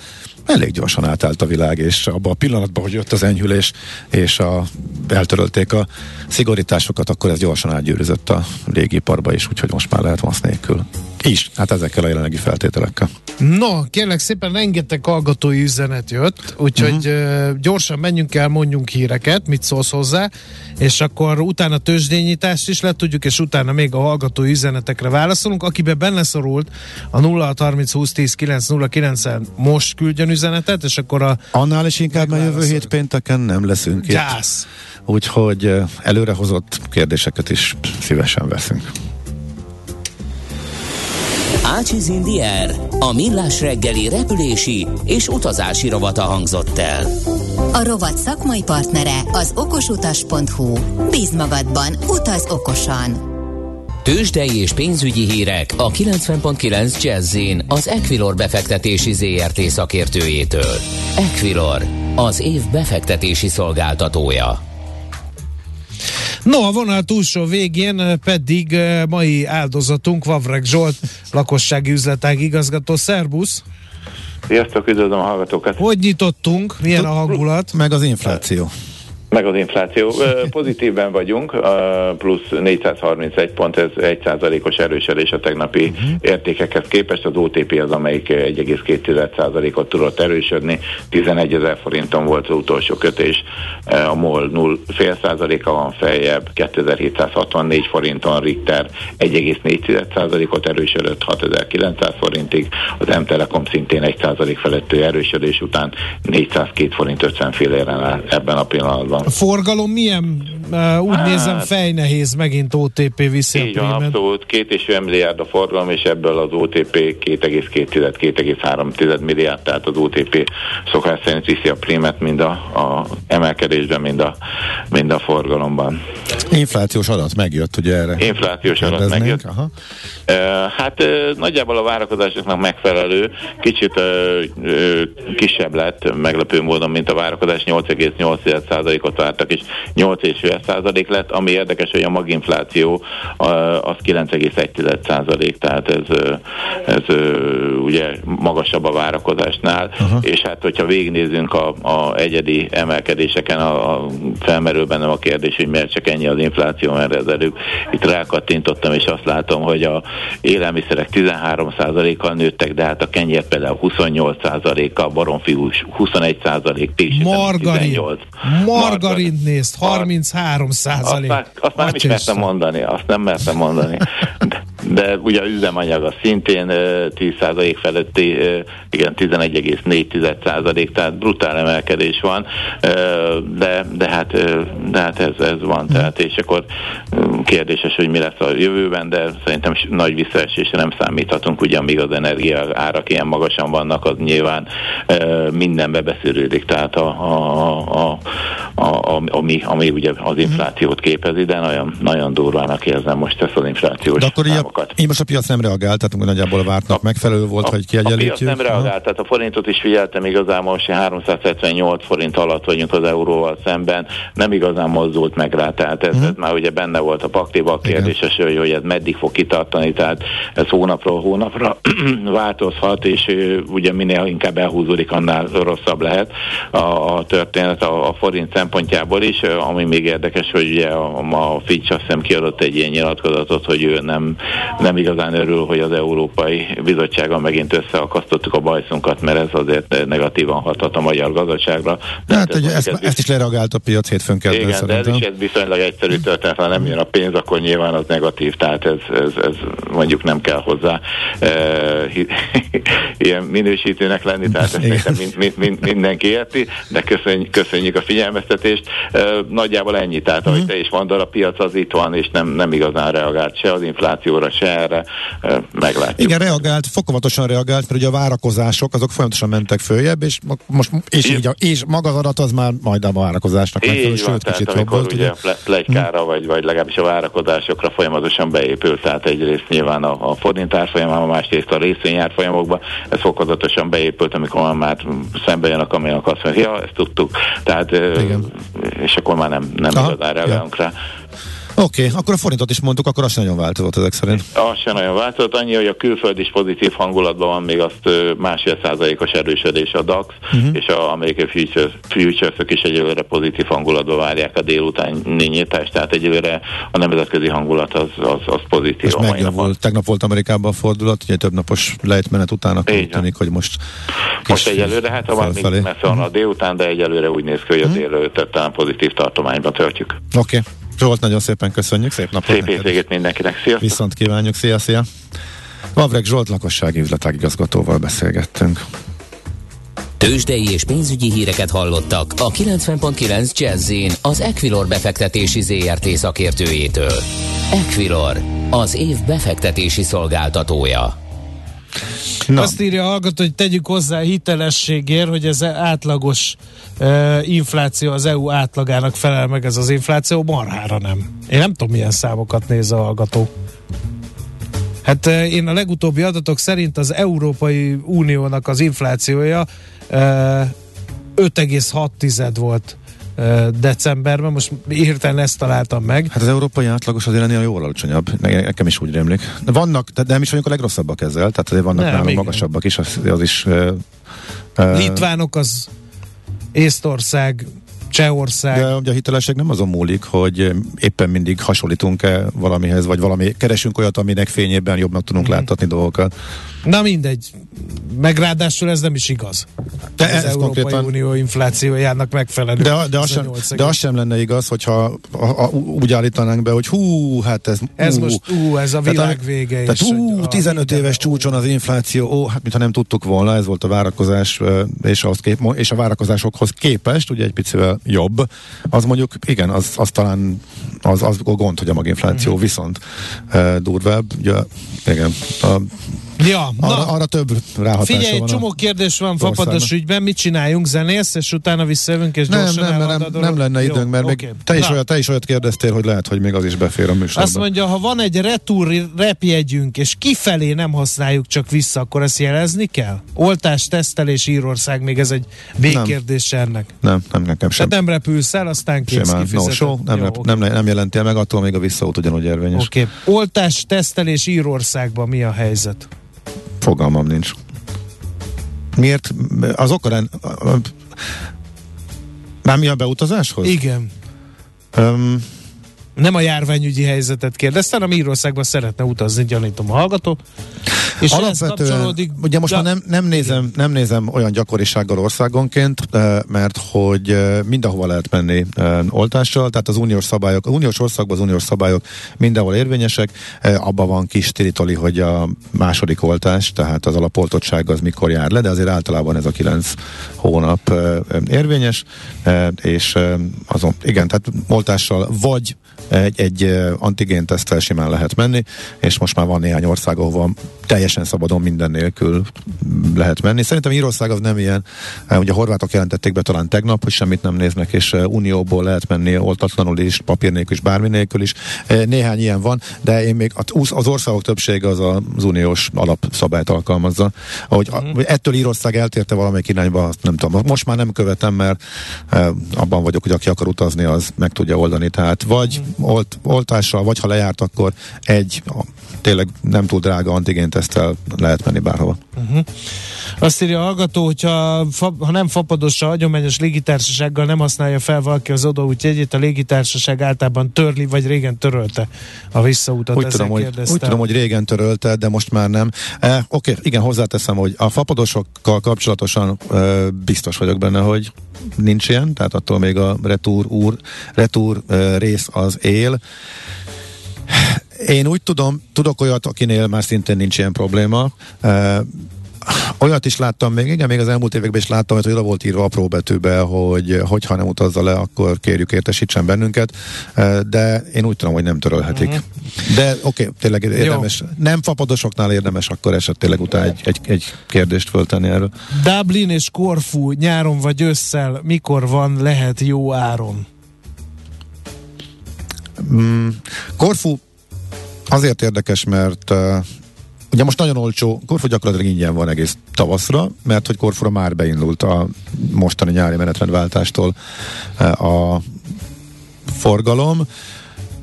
elég gyorsan átállt a világ, és abban a pillanatban, hogy jött az enyhülés, és a, eltörölték a szigorításokat, akkor ez gyorsan átgyűrűzött a légiparba is, úgyhogy most már lehet masz nélkül. Is, hát ezekkel a jelenlegi feltételekkel. No, kérlek szépen, rengeteg hallgatói üzenet jött, úgyhogy uh-huh. gyorsan menjünk el, mondjunk híreket, mit szólsz hozzá, és akkor utána tőzsdényítást is le tudjuk, és utána még a hallgatói üzenetekre válaszolunk. Akiben benne szorult a 0630 20 10 909 en most küldjön üzenetet, és akkor a... Annál is inkább, mert jövő hét pénteken nem leszünk itt. Úgyhogy előrehozott kérdéseket is szívesen veszünk. Ácsiz Indier, a millás reggeli repülési és utazási rovata hangzott el. A rovat szakmai partnere az okosutas.hu. Bíz magadban, utaz okosan! Tőzsdei és pénzügyi hírek a 90.9 jazz az Equilor befektetési ZRT szakértőjétől. Equilor, az év befektetési szolgáltatója. No, a vonal túlsó végén pedig eh, mai áldozatunk Vavreg Zsolt, lakossági üzletág igazgató. Szerbusz! Sziasztok, üdvözlöm a hallgatókat! Hogy nyitottunk? Milyen a hangulat? Meg az infláció. Meg az infláció. Pozitívben vagyunk, plusz 431 pont, ez 1% os erősödés a tegnapi uh-huh. értékekhez képest. Az OTP az, amelyik 1,2% ot tudott erősödni. 11 ezer forinton volt az utolsó kötés, a MOL 0 fél százaléka van feljebb, 2764 forinton Richter 1,4% ot erősödött 6900 forintig, az M-Telekom szintén 1 százalék feletti erősödés után 402 forint 50 filleren áll ebben a pillanatban van. Forgalom milyen? Úgy hát, nézem, fejnehéz megint OTP viszi így a van, abszolút. Két és fél milliárd a forgalom, és ebből az OTP 2,2-2,3 milliárd, tehát az OTP szokás szerint viszi a prímet mind a, a emelkedésben, mind a, mind a forgalomban. Inflációs adat megjött, ugye erre? Inflációs adat megjött. Aha. Hát nagyjából a várakozásoknak megfelelő, kicsit kisebb lett meglepő módon, mint a várakozás, 8,8%-ot vártak, és 8,5% lett, ami érdekes, hogy a maginfláció az 9,1%, tehát ez, ez ugye magasabb a várakozásnál, uh-huh. és hát hogyha végignézünk a, a egyedi emelkedéseken, a, a felmerül bennem a kérdés, hogy miért csak ennyi az infláció, mert az előbb itt rákattintottam, és azt látom, hogy a élelmiszerek 13%-kal nőttek, de hát a kenyér például 28%-kal, baromfi 21%, pési Margarin, 18. Margarin nézd, 33 százalék. Azt, azt nem is mertem mondani, azt nem mertem mondani. De, de ugye az üzemanyag az szintén 10% feletti, igen, 11,4%, tehát brutál emelkedés van, de, de hát, de hát ez, ez van, hm. tehát és akkor kérdéses, hogy mi lesz a jövőben, de szerintem nagy visszaesésre nem számíthatunk, ugye amíg az energia árak ilyen magasan vannak, az nyilván mindenbe beszűrődik, tehát a, a, a, a, ami, ami ugye az hm. inflációt képezi, de nagyon, nagyon durvának érzem most ezt az inflációs de akkor számokat. Így most a piac nem reagált, tehát nagyjából vártnak a, megfelelő volt, a, hogy kiegyenlítjük. A piac nem reagált, tehát a forintot is figyeltem igazából, most 378 forint alatt vagyunk az euróval szemben, nem igazán mozdult meg rá, tehát ez, uh-huh. ez már ugye benne volt a pakliba a kérdéses, hogy, hogy ez meddig fog kitartani, tehát ez hónapról hónapra változhat, és ugye minél inkább elhúzódik, annál rosszabb lehet a, a történet a, a forint szempontjából is, ami még érdekes, hogy ugye a, a Fitch azt hiszem kiadott egy ilyen nyilatkozatot, hogy ő nem, nem igazán örül, hogy az Európai Bizottságon megint összeakasztottuk a bajszunkat, mert ez azért negatívan hathat a magyar gazdaságra. De hát, hogy ezt, ezt, ezt is lereagált a piac hétfőn kezdve Igen, szerintem. de ez is ez viszonylag egyszerű történet, ha nem jön a pénz, akkor nyilván az negatív, tehát ez, ez, ez mondjuk nem kell hozzá e, ilyen minősítőnek lenni, tehát ezt mind, mind, mind, mindenki érti, de köszönjük, köszönjük a figyelmeztetést befektetést. Nagyjából ennyi. Tehát, ahogy uh-huh. te is mondod, a piac az itt van, és nem, nem igazán reagált se az inflációra, se erre. Meglátjuk. Igen, reagált, fokozatosan reagált, mert ugye a várakozások azok folyamatosan mentek följebb, és most és, így, és maga az adat az már majd a várakozásnak megfelelő, sőt, kicsit jobb volt. Ugye, ugye? plegykára, vagy, vagy legalábbis a várakozásokra folyamatosan beépült, tehát egyrészt nyilván a, a forint árfolyamában, másrészt a részvény árfolyamokban, ez fokozatosan beépült, amikor már szembe jön a kamionok, azt mondja, ja, ezt tudtuk, tehát, Igen. és akkor már nem, nem igazán reagálunk ja. rá. Oké, okay, akkor a forintot is mondtuk, akkor az sem nagyon változott ezek szerint. Az sem nagyon változott, annyi, hogy a külföld is pozitív hangulatban van, még azt másfél százalékos erősödés a DAX, uh-huh. és a amerikai futures, futures is egyelőre pozitív hangulatban várják a délutáni nyitást, tehát egyelőre a nemzetközi hangulat az, az, az pozitív. Most volt, tegnap volt Amerikában a fordulat, ugye több napos lejtmenet után, akkor úgy tűnik, hogy most most egyelőre, hát van még messze van a délután, de egyelőre úgy néz ki, hogy a uh-huh. délelőtt talán pozitív tartományban töltjük. Oké. Okay. Zsolt, nagyon szépen köszönjük, szép napot Szép hétvégét mindenkinek, sziasztok! Viszont kívánjuk, szia, szia! Vavreg Zsolt lakossági üzletágigazgatóval beszélgettünk. Tőzsdei és pénzügyi híreket hallottak a 90.9 jazz az Equilor befektetési ZRT szakértőjétől. Equilor, az év befektetési szolgáltatója. Na. Azt írja a hallgató, hogy tegyük hozzá hitelességért, hogy ez átlagos uh, infláció az EU átlagának felel meg ez az infláció, marhára nem. Én nem tudom, milyen számokat néz a hallgató. Hát én a legutóbbi adatok szerint az Európai Uniónak az inflációja uh, 5,6 volt decemberben, most hirtelen ezt találtam meg. Hát az európai átlagos azért ennél jóval alacsonyabb, nekem is úgy rémlik. De vannak, de nem is vagyunk a legrosszabbak ezzel, tehát azért vannak nálunk magasabbak is, az, az is... Uh, Litvánok az Észtország, Csehország. De ugye a hitelesség nem azon múlik, hogy éppen mindig hasonlítunk-e valamihez, vagy valami, keresünk olyat, aminek fényében jobbnak tudunk mm. láthatni dolgokat. Na mindegy. Meg ráadásul ez nem is igaz. De az ez Európai konkrétan... Unió inflációjának megfelelő. De, de, az sem, de az sem lenne igaz, hogyha a, a, úgy állítanánk be, hogy hú, hát ez... Ez most, ú, ez a világ tehát, vége. Tehát ú, 15 éves csúcson az infláció, ó, hát mintha nem tudtuk volna, ez volt a várakozás, és, az kép, és a várakozásokhoz képest, ugye egy picivel jobb, az mondjuk, igen, az, az talán az, az gond, hogy a maginfláció uh-huh. viszont uh, durvább. Ugye, igen, a Ja, arra, na. arra több ráhatása Figyelj, van csomó kérdés van fapados ügyben, mit csináljunk, zenész, és utána visszajövünk, és nem, gyorsan nem, nem, nem, nem lenne időnk, mert okay. még te, is olyat, te is olyat kérdeztél, hogy lehet, hogy még az is befér a műsorba. Azt mondja, ha van egy retur repjegyünk, és kifelé nem használjuk, csak vissza, akkor ezt jelezni kell? Oltás, tesztelés, Írország, még ez egy végkérdés ennek. Nem, nem, nekem sem. Tehát nem repülsz el, aztán kész no show, nem, Jó, rep, okay. nem, nem jelentél meg, attól még a visszaút ugyanúgy érvényes. Oké. Okay. Oltás, tesztelés Írországban mi a helyzet? Fogalmam nincs. Miért? Az okorán... Már mi a beutazáshoz? Igen. Um, nem a járványügyi helyzetet kérdeztem, hanem Írországban szeretne utazni, gyanítom a hallgató. És Alapvetően, ugye most ja. már nem, nem, nézem, nem nézem olyan gyakorisággal országonként, eh, mert hogy eh, mindenhova lehet menni eh, oltással, tehát az uniós szabályok, az uniós országban az uniós szabályok mindenhol érvényesek, abban van kis tiritoli, hogy a második oltás, tehát az alapoltottság az mikor jár le, de azért általában ez a kilenc hónap érvényes, és azon, igen, tehát oltással vagy egy, egy antigén tesztel simán lehet menni, és most már van néhány ország, ahol teljesen szabadon minden nélkül lehet menni. Szerintem Írország az nem ilyen. Ugye a horvátok jelentették be talán tegnap, hogy semmit nem néznek, és unióból lehet menni oltatlanul is, papír nélkül is, bármi nélkül is. Néhány ilyen van, de én még az országok többsége az az uniós alapszabályt alkalmazza. Ahogy mm. ettől Írország eltérte valamelyik irányba, nem tudom. Most már nem követem, mert abban vagyok, hogy aki akar utazni, az meg tudja oldani. Tehát vagy mm olt, oltással, vagy ha lejárt, akkor egy tényleg nem túl drága antigén tesztel lehet menni bárhova. Uh-huh. Azt írja a hallgató, hogyha fa, ha nem fapados a hagyományos légitársasággal nem használja fel valaki az odaút jegyét, a légitársaság általában törli, vagy régen törölte a visszautat. Úgy tudom, hogy, úgy tudom, hogy régen törölte, de most már nem. Eh, Oké, igen, hozzáteszem, hogy a fapadosokkal kapcsolatosan eh, biztos vagyok benne, hogy nincs ilyen, tehát attól még a retúr úr, retúr eh, rész az él. Én úgy tudom, tudok olyat, akinél már szintén nincs ilyen probléma. Olyat is láttam még, igen, még az elmúlt években is láttam, hogy oda volt írva apró betűbe, hogy hogyha nem utazza le, akkor kérjük értesítsen bennünket, de én úgy tudom, hogy nem törölhetik. Uh-huh. De oké, okay, tényleg érdemes. Jó. Nem fapadosoknál érdemes akkor esetleg utána egy, egy, egy kérdést föltenni erről. Dublin és Korfu nyáron vagy ősszel mikor van, lehet jó áron? Mm, Korfu azért érdekes, mert uh, ugye most nagyon olcsó, Korfu gyakorlatilag ingyen van egész tavaszra, mert hogy Korfura már beindult a mostani nyári menetrendváltástól uh, a forgalom.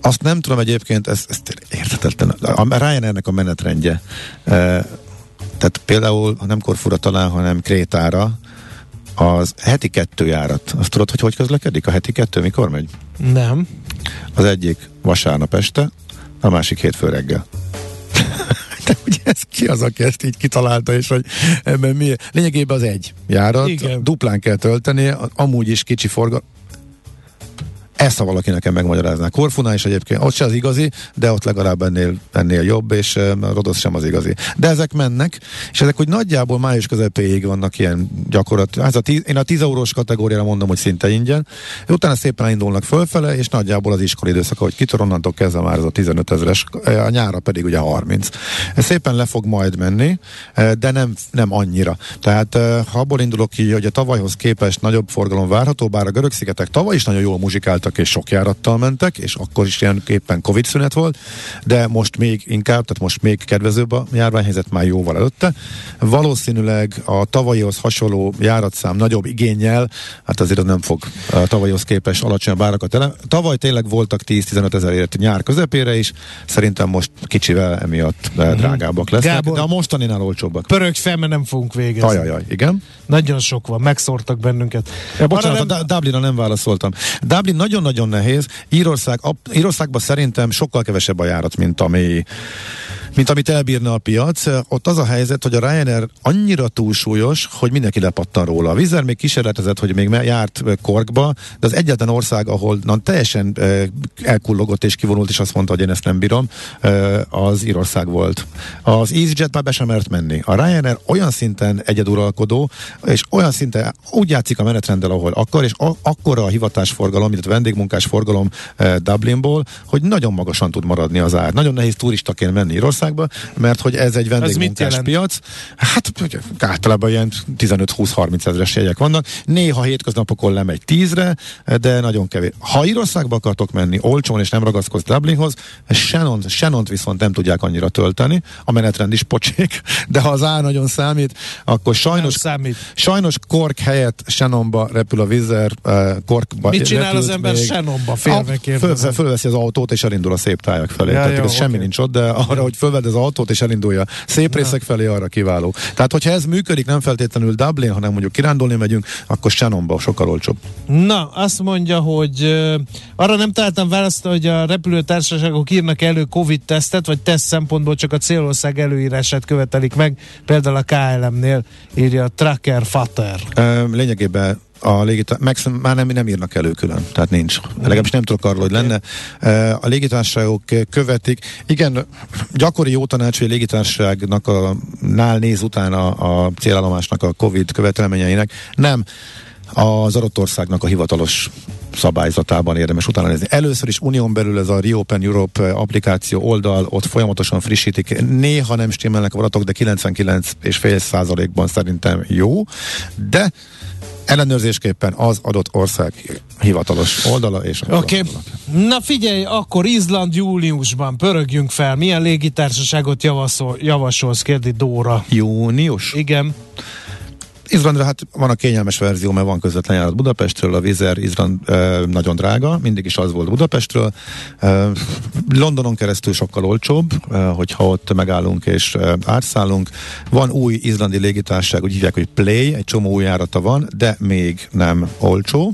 Azt nem tudom egyébként, ez, ez értetetlen. A Ryanairnek a menetrendje. Uh, tehát például, ha nem Korfura talán, hanem Krétára, az heti kettő járat. Azt tudod, hogy hogy közlekedik? A heti kettő mikor megy? Nem. Az egyik vasárnap este, a másik hétfő reggel. De ugye ez ki az, aki ezt így kitalálta, és hogy ebben mi? Lényegében az egy járat, Igen. duplán kell tölteni, amúgy is kicsi forgalom, ezt, ha valaki nekem megmagyarázná. Korfuna is egyébként, ott se az igazi, de ott legalább ennél, ennél jobb, és Rodosz sem az igazi. De ezek mennek, és ezek hogy nagyjából május közepéig vannak ilyen gyakorlat. Ez a tíz, én a 10 eurós kategóriára mondom, hogy szinte ingyen. Utána szépen indulnak fölfele, és nagyjából az iskolai időszak, hogy kitör onnantól kezdve már ez a 15 ezeres, a nyára pedig ugye 30. Ez szépen le fog majd menni, de nem, nem annyira. Tehát ha abból indulok ki, hogy a tavalyhoz képest nagyobb forgalom várható, bár a görög szigetek tavaly is nagyon jól muzsikált voltak és sok járattal mentek, és akkor is ilyen éppen Covid szünet volt, de most még inkább, tehát most még kedvezőbb a járványhelyzet már jóval előtte. Valószínűleg a tavalyihoz hasonló járatszám nagyobb igényel, hát azért az nem fog a tavalyihoz képest alacsonyabb árakat ele. Tavaly tényleg voltak 10-15 ezerért nyár közepére is, szerintem most kicsivel emiatt mm-hmm. drágábbak lesznek, Gábor, de a mostaninál olcsóbbak. Pörög fel, mert nem fogunk végezni. Ajajaj, igen. Nagyon sok van, megszórtak bennünket. Ja, bocsánat, nem... Dublinra nem válaszoltam. Dublin nagyon nagyon nehéz. Írország, Írországban szerintem sokkal kevesebb a járat, mint ami mint amit elbírna a piac. Ott az a helyzet, hogy a Ryanair annyira túlsúlyos, hogy mindenki lepattan róla. A Vizer még kísérletezett, hogy még járt Korkba, de az egyetlen ország, ahol na, teljesen eh, elkullogott és kivonult, és azt mondta, hogy én ezt nem bírom, eh, az Írország volt. Az EasyJet már be sem mert menni. A Ryanair olyan szinten egyeduralkodó, és olyan szinten úgy játszik a menetrenddel, ahol akar, és a, akkora a hivatásforgalom, illetve vendégmunkás forgalom eh, Dublinból, hogy nagyon magasan tud maradni az ár. Nagyon nehéz turistaként menni Írország, Írországba, mert hogy ez egy vendégmunkás piac. Hát általában ilyen 15-20-30 ezeres jegyek vannak. Néha hétköznapokon lemegy 10-re, de nagyon kevés. Ha Írországba akartok menni olcsón és nem ragaszkodsz Dublinhoz, Shannon, shannon viszont nem tudják annyira tölteni, a menetrend is pocsék, de ha az ár nagyon számít, akkor sajnos, számít. sajnos Kork helyett Shannonba repül a Vizer, uh, Korkba Mit csinál az ember Shannonba? Félve föl, fölveszi az autót és elindul a szép tájak felé. Ja, Tehát jó, ez okay. semmi nincs ott, de arra, hogy föl fölved az autót és elindulja szép Na. részek felé, arra kiváló. Tehát, hogyha ez működik, nem feltétlenül Dublin, hanem mondjuk kirándulni megyünk, akkor Shannonba sokkal olcsóbb. Na, azt mondja, hogy uh, arra nem találtam választ, hogy a repülőtársaságok írnak elő Covid-tesztet, vagy teszt szempontból csak a célország előírását követelik meg, például a KLM-nél írja a Tracker Fater. Uh, lényegében a légitár, meg már nem, nem írnak elő külön, tehát nincs. Legalábbis nem tudok arról, hogy lenne. A légitársaságok követik. Igen, gyakori jó tanács, hogy a légitársaságnak a, nál néz utána a célállomásnak a Covid követelményeinek. Nem az adott országnak a hivatalos szabályzatában érdemes utána nézni. Először is unión belül ez a Reopen Europe applikáció oldal, ott folyamatosan frissítik. Néha nem stimmelnek a adatok, de 99,5 százalékban szerintem jó, de ellenőrzésképpen az adott ország hivatalos oldala és Oké. Okay. Na figyelj, akkor Izland júliusban pörögjünk fel. Milyen légitársaságot javasol, javasolsz, kérdi Dóra. Június? Igen. Izlandra hát van a kényelmes verzió, mert van közvetlen járat Budapestről, a Vizer Izland e, nagyon drága, mindig is az volt Budapestről. E, Londonon keresztül sokkal olcsóbb, e, hogyha ott megállunk és átszállunk. Van új izlandi légitárság, úgy hívják, hogy Play, egy csomó új járata van, de még nem olcsó.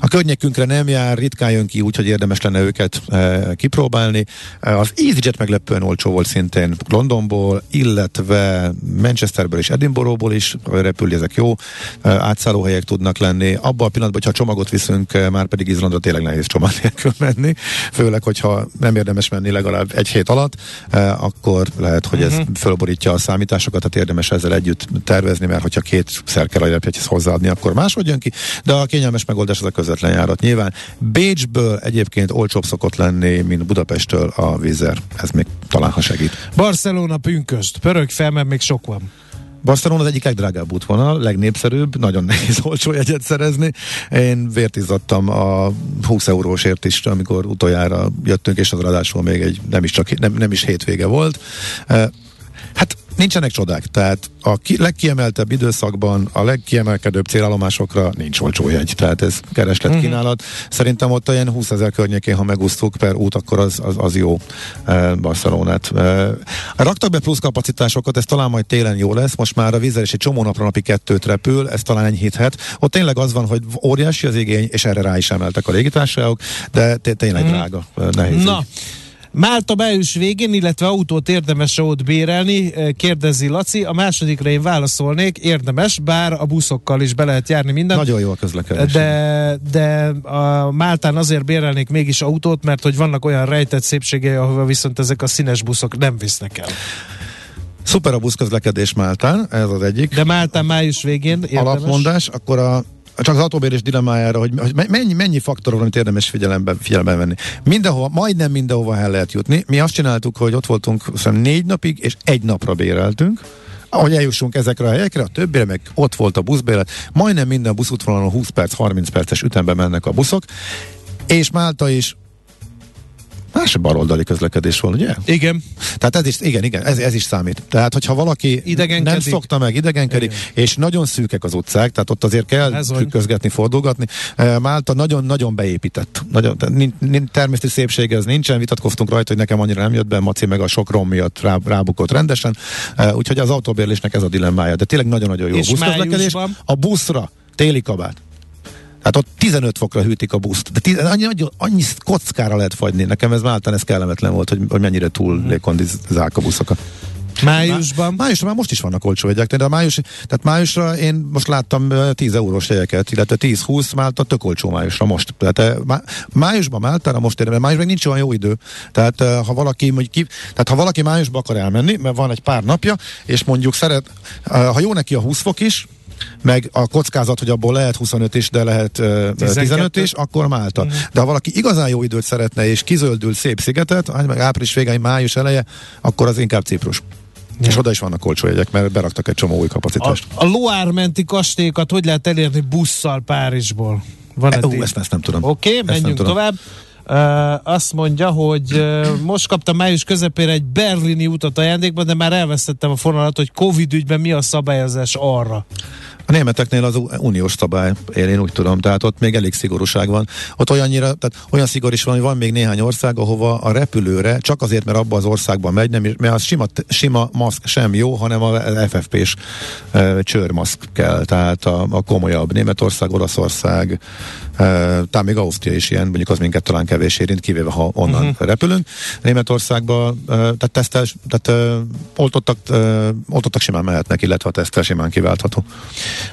A környékünkre nem jár, ritkán jön ki, úgyhogy érdemes lenne őket e, kipróbálni. E, az EasyJet meglepően olcsó volt szintén Londonból, illetve Manchesterből és Edinburghból is repülni, ezek jó e, átszállóhelyek tudnak lenni. Abban a pillanatban, hogyha csomagot viszünk, e, már pedig Izlandra tényleg nehéz csomag nélkül menni, főleg, hogyha nem érdemes menni legalább egy hét alatt, e, akkor lehet, hogy uh-huh. ez mhm. fölborítja a számításokat, tehát érdemes ezzel együtt tervezni, mert hogyha két kell a hozzáadni, akkor máshogy jön ki, de a kényelmes megoldás az a közvetlen járat. Nyilván Bécsből egyébként olcsóbb szokott lenni, mint Budapesttől a vízer. Ez még talán ha segít. Barcelona pünköst. Pörög fel, mert még sok van. Barcelona az egyik legdrágább útvonal, legnépszerűbb, nagyon nehéz olcsó jegyet szerezni. Én vért izzadtam a 20 eurósért is, amikor utoljára jöttünk, és az ráadásul még egy nem is, csak, nem, nem is hétvége volt. Hát nincsenek csodák, tehát a ki, legkiemeltebb időszakban a legkiemelkedőbb célállomásokra nincs olcsó jegy, tehát ez kereslet uh-huh. kínálat. Szerintem ott olyan 20 ezer környékén, ha megúsztuk per út, akkor az, az, az jó e, Barcelonát. E, raktak be plusz kapacitásokat, ez talán majd télen jó lesz, most már a vízzel is egy csomó napra napi kettőt repül, ez talán enyhíthet. Ott tényleg az van, hogy óriási az igény, és erre rá is emeltek a légitársaságok, de tényleg uh-huh. drága, nehéz. Na, Málta május végén, illetve autót érdemes ott bérelni, kérdezi Laci. A másodikra én válaszolnék, érdemes, bár a buszokkal is be lehet járni minden. Nagyon jó a közlekedés. De, de a Máltán azért bérelnék mégis autót, mert hogy vannak olyan rejtett szépségei, ahova viszont ezek a színes buszok nem visznek el. Szuper a buszközlekedés Máltán, ez az egyik. De Máltán május végén érdemes. Alapmondás, akkor a csak az autóbérés dilemmájára, hogy, hogy mennyi, mennyi faktor van, amit érdemes figyelembe, figyelembe venni. Mindenhova, majdnem mindenhova el lehet jutni. Mi azt csináltuk, hogy ott voltunk szerintem négy napig, és egy napra béreltünk ahogy eljussunk ezekre a helyekre, a többire meg ott volt a buszbélet. Majdnem minden buszútvonalon 20 perc, 30 perces ütemben mennek a buszok, és Málta is Más baloldali közlekedés van, ugye? Igen. Tehát ez is, igen, igen, ez, ez is számít. Tehát, hogyha valaki nem szokta meg, idegenkedik, igen. és nagyon szűkek az utcák, tehát ott azért kell trükközgetni, fordulgatni. Eh, Málta nagyon-nagyon beépített. Nagyon, természeti szépsége ez nincsen, vitatkoztunk rajta, hogy nekem annyira nem jött be, Maci meg a sok rom miatt rá, rábukott rendesen. Eh, úgyhogy az autóbérlésnek ez a dilemmája. De tényleg nagyon-nagyon jó és buszközlekedés. A buszra téli kabát. Hát ott 15 fokra hűtik a buszt, de tiz, annyi, annyi, annyi kockára lehet fagyni. Nekem ez Máltán ez kellemetlen volt, hogy, hogy mennyire túl mm. légkondizálk a buszokat. Májusban? Májusban már most is vannak olcsó jegyek, de a május, tehát májusra én most láttam 10 eurós jegyeket, illetve 10-20 Málta tök olcsó májusra most. Tehát má, májusban Máltára most érdemes, májusban nincs olyan jó idő. Tehát ha valaki, mondjuk, ki, tehát ha valaki májusba akar elmenni, mert van egy pár napja, és mondjuk szeret, ha jó neki a 20 fok is, meg a kockázat, hogy abból lehet 25 is, de lehet uh, 15 is, akkor Málta. Mm. De ha valaki igazán jó időt szeretne, és kizöldül szép szigetet, meg április végén, május eleje, akkor az inkább Ciprus. Ja. És oda is vannak olcsó jegyek, mert beraktak egy csomó új kapacitást. A, a Loire-menti kastélyokat hogy lehet elérni busszal Párizsból? Van e, ú, ezt, ezt nem tudom. Oké, okay, menjünk tovább. Azt mondja, hogy most kaptam május közepére egy berlini utat ajándékban, de már elvesztettem a fonalat, hogy Covid ügyben mi a szabályozás arra. A németeknél az uniós szabály, én úgy tudom, tehát ott még elég szigorúság van. Ott olyannyira, tehát olyan szigor is van, hogy van még néhány ország, ahova a repülőre csak azért, mert abban az országban megy, nem, mert az sima, sima maszk sem jó, hanem a FFP-s e, csőrmaszk kell, tehát a, a komolyabb Németország, Olaszország, talán még Ausztria is ilyen, mondjuk az minket talán kevés érint, kivéve ha onnan uh-huh. repülünk. Németországba, tehát tesztel, tehát oltottak, oltottak simán mehetnek, illetve a tesztel simán kiváltható.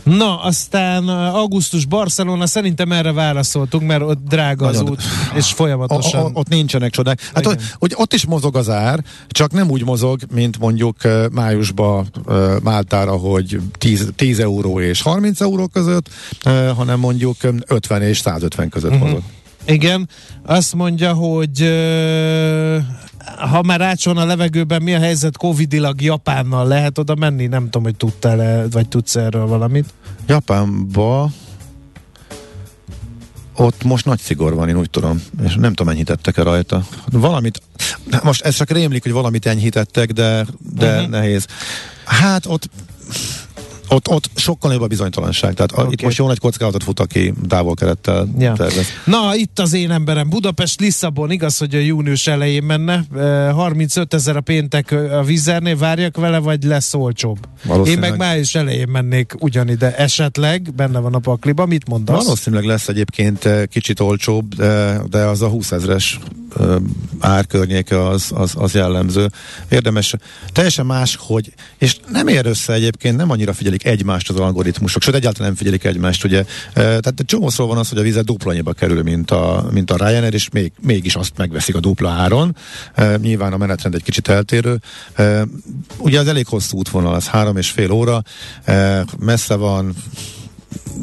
Na, aztán augusztus Barcelona, szerintem erre válaszoltunk, mert ott drága az Nagyon, út, és folyamatosan. O, o, ott nincsenek csodák. Hát ott, hogy ott is mozog az ár, csak nem úgy mozog, mint mondjuk májusban Máltára, hogy 10, 10 euró és 30 euró között, hanem mondjuk 50 és 150 között uh-huh. mozog. Igen, azt mondja, hogy uh, ha már rácson a levegőben, mi a helyzet covidilag Japánnal? Lehet oda menni? Nem tudom, hogy tudtál-e, vagy tudsz erről valamit? Japánba ott most nagy szigor van, én úgy tudom, és nem tudom, enyhítettek-e rajta. Valamit, most ez csak rémlik, hogy valamit enyhítettek, de, de uh-huh. nehéz. Hát ott ott, ott sokkal nagyobb a bizonytalanság. Tehát okay. itt most jó nagy kockázatot fut, aki távolkerettel ja. tervez. Na, itt az én emberem. Budapest, Lisszabon, igaz, hogy a június elején menne. 35 ezer a péntek a vizernél, várjak vele, vagy lesz olcsóbb? Én meg május elején mennék ugyanide. Esetleg, benne van a pakliba, mit mondasz? Valószínűleg lesz egyébként kicsit olcsóbb, de, de az a 20 ezres árkörnyéke az, az, az jellemző. Érdemes, teljesen más, hogy, és nem ér össze egyébként, nem annyira figyelik egymást az algoritmusok, sőt egyáltalán nem figyelik egymást, ugye. Tehát csomószor van az, hogy a vizet dupla annyiba kerül, mint a, mint a Ryanair, és még, mégis azt megveszik a dupla áron. Nyilván a menetrend egy kicsit eltérő. Ugye az elég hosszú útvonal, az három és fél óra, messze van,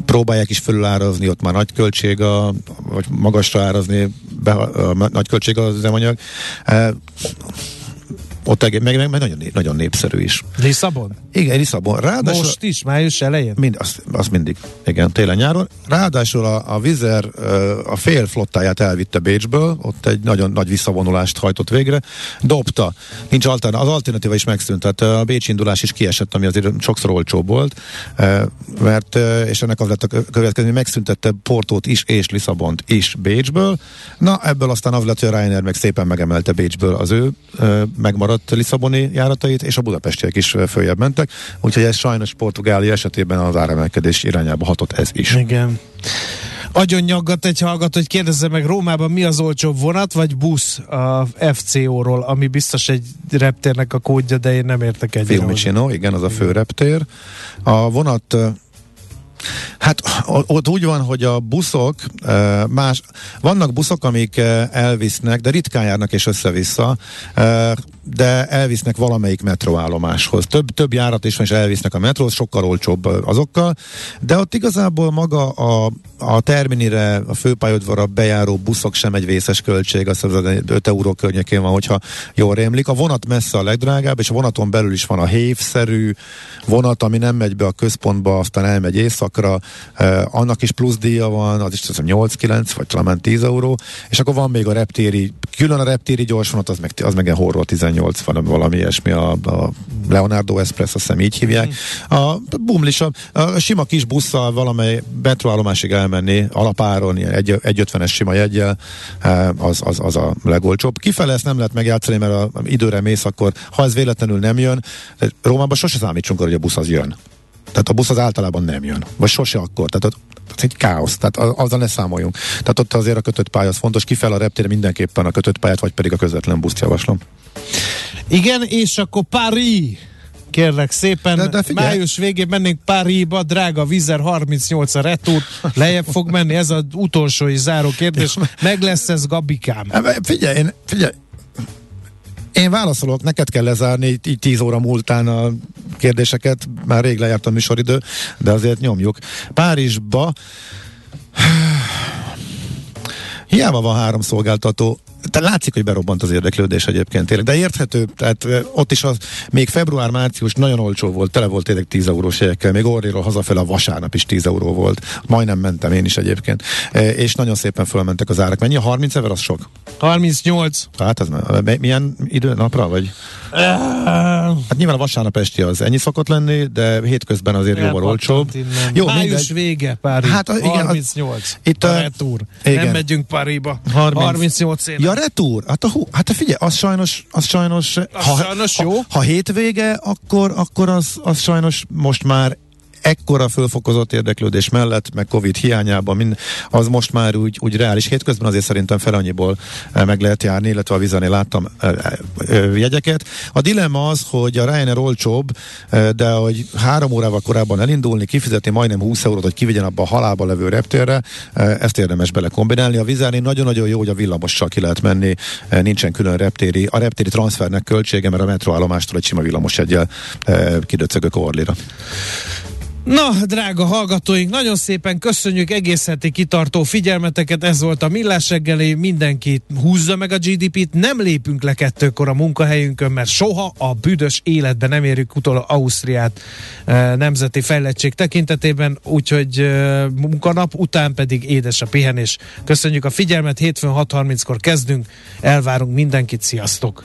próbálják is fölülárazni, ott már nagy költség a, vagy magasra árazni, be, a, a, nagy költség az üzemanyag. E, ott meg, meg, meg nagyon, nagyon népszerű is. Lisszabon? Igen, Lisszabon. Ráadásul, Most is, május elején? Mind, az, az mindig. Igen, télen-nyáron. Ráadásul a, a Vizer a fél flottáját elvitte Bécsből, ott egy nagyon nagy visszavonulást hajtott végre. Dobta. Nincs alternatíva, az alternatíva is megszűnt, tehát a Bécs indulás is kiesett, ami azért sokszor olcsóbb volt, mert, és ennek az lett a következő, megszüntette Portót is és Lisszabont is Bécsből. Na, ebből aztán az lett, hogy a Ryanair meg szépen megemelte Bécsből az ő megmaradt maradt Lisszaboni járatait, és a budapestiek is följebb mentek, úgyhogy ez sajnos Portugália esetében az áremelkedés irányába hatott ez is. Igen. Agyon nyaggat egy hallgató, hogy kérdezze meg Rómában mi az olcsóbb vonat, vagy busz a FCO-ról, ami biztos egy reptérnek a kódja, de én nem értek egyet. Fiumicino, igen, az a fő reptér. A vonat Hát ott úgy van, hogy a buszok más, vannak buszok, amik elvisznek, de ritkán járnak és össze-vissza, de elvisznek valamelyik metroállomáshoz. Több, több járat is van, és elvisznek a metróhoz, sokkal olcsóbb azokkal, de ott igazából maga a, a terminire, a főpályaudvarra bejáró buszok sem egy vészes költség, az 5 euró környékén van, hogyha jól rémlik. A vonat messze a legdrágább, és a vonaton belül is van a hévszerű vonat, ami nem megy be a központba, aztán elmegy éjszakra, eh, annak is plusz díja van, az is 8-9, vagy talán 10 euró, és akkor van még a reptéri, külön a reptéri gyorsvonat, az meg, az meg horror 18 van, valami ilyesmi, a, a Leonardo Express, azt hiszem így hívják. A bumlis, a, sima kis busszal valamely metroállomásig elmenni alapáron, ilyen 1,50-es sima jegyel, eh, az, az, az a legolcsóbb. Kifele ezt nem lehet megjátszani, mert a, időre mész, akkor ha ez véletlenül nem jön, Rómában sose számítsunk arra, hogy a busz az jön. Tehát a busz az általában nem jön. Vagy sose akkor. Tehát ez egy káosz, tehát azzal ne számoljunk. Tehát ott azért a kötött pálya az fontos, kifel a reptére mindenképpen a kötött pályát, vagy pedig a közvetlen buszt javaslom. Igen, és akkor Paris kérlek szépen. De, de Május végén mennénk Párizsba, drága Vizer 38 a retúr, lejjebb fog menni, ez az utolsó és záró kérdés. Meg lesz ez Gabikám? Figyelj, én, figyelj, én válaszolok, neked kell lezárni így, így 10 óra múltán a kérdéseket, már rég lejárt a műsoridő, de azért nyomjuk. Párizsba Hiába van három szolgáltató, tehát látszik, hogy berobbant az érdeklődés egyébként tényleg, de érthető, tehát ott is az, még február-március nagyon olcsó volt, tele volt tényleg 10 eurós jegyekkel, még Orriról hazafel a vasárnap is 10 euró volt, majdnem mentem én is egyébként, és nagyon szépen fölmentek az árak. Mennyi? 30 ezer az sok? 38. Hát ez milyen idő napra, vagy? Hát nyilván a vasárnap esti az ennyi szokott lenni, de hétközben azért jóval olcsóbb. Jó, Május mindegy. vége, Párizs. Hát, igen, 38. Itt a, a retúr. Igen. Nem megyünk Párizsba. 30. 38 éve. Ja, retúr. Hát, a, hú, hát a figyelj, az sajnos, az sajnos, az ha, sajnos jó. Ha, ha hétvége, akkor, akkor az, az sajnos most már ekkora fölfokozott érdeklődés mellett, meg Covid hiányában, mind, az most már úgy, úgy reális. Hétközben azért szerintem fel annyiból e, meg lehet járni, illetve a vizenél láttam e, e, jegyeket. A dilemma az, hogy a Ryanair olcsóbb, de hogy három órával korábban elindulni, kifizetni majdnem 20 eurót, hogy kivigyen abba a halálba levő reptérre, ezt érdemes bele kombinálni. A vizenél nagyon-nagyon jó, hogy a villamossal ki lehet menni, nincsen külön reptéri. A reptéri transfernek költsége, mert a metroállomástól egy sima villamos egyel kidöcögök Orlira. Na, drága hallgatóink, nagyon szépen köszönjük egész heti kitartó figyelmeteket, ez volt a Millás reggeli, mindenki húzza meg a GDP-t, nem lépünk le kettőkor a munkahelyünkön, mert soha a büdös életben nem érjük utol Ausztriát e, nemzeti fejlettség tekintetében, úgyhogy e, munkanap után pedig édes a pihenés. Köszönjük a figyelmet, hétfőn 6.30-kor kezdünk, elvárunk mindenkit, sziasztok!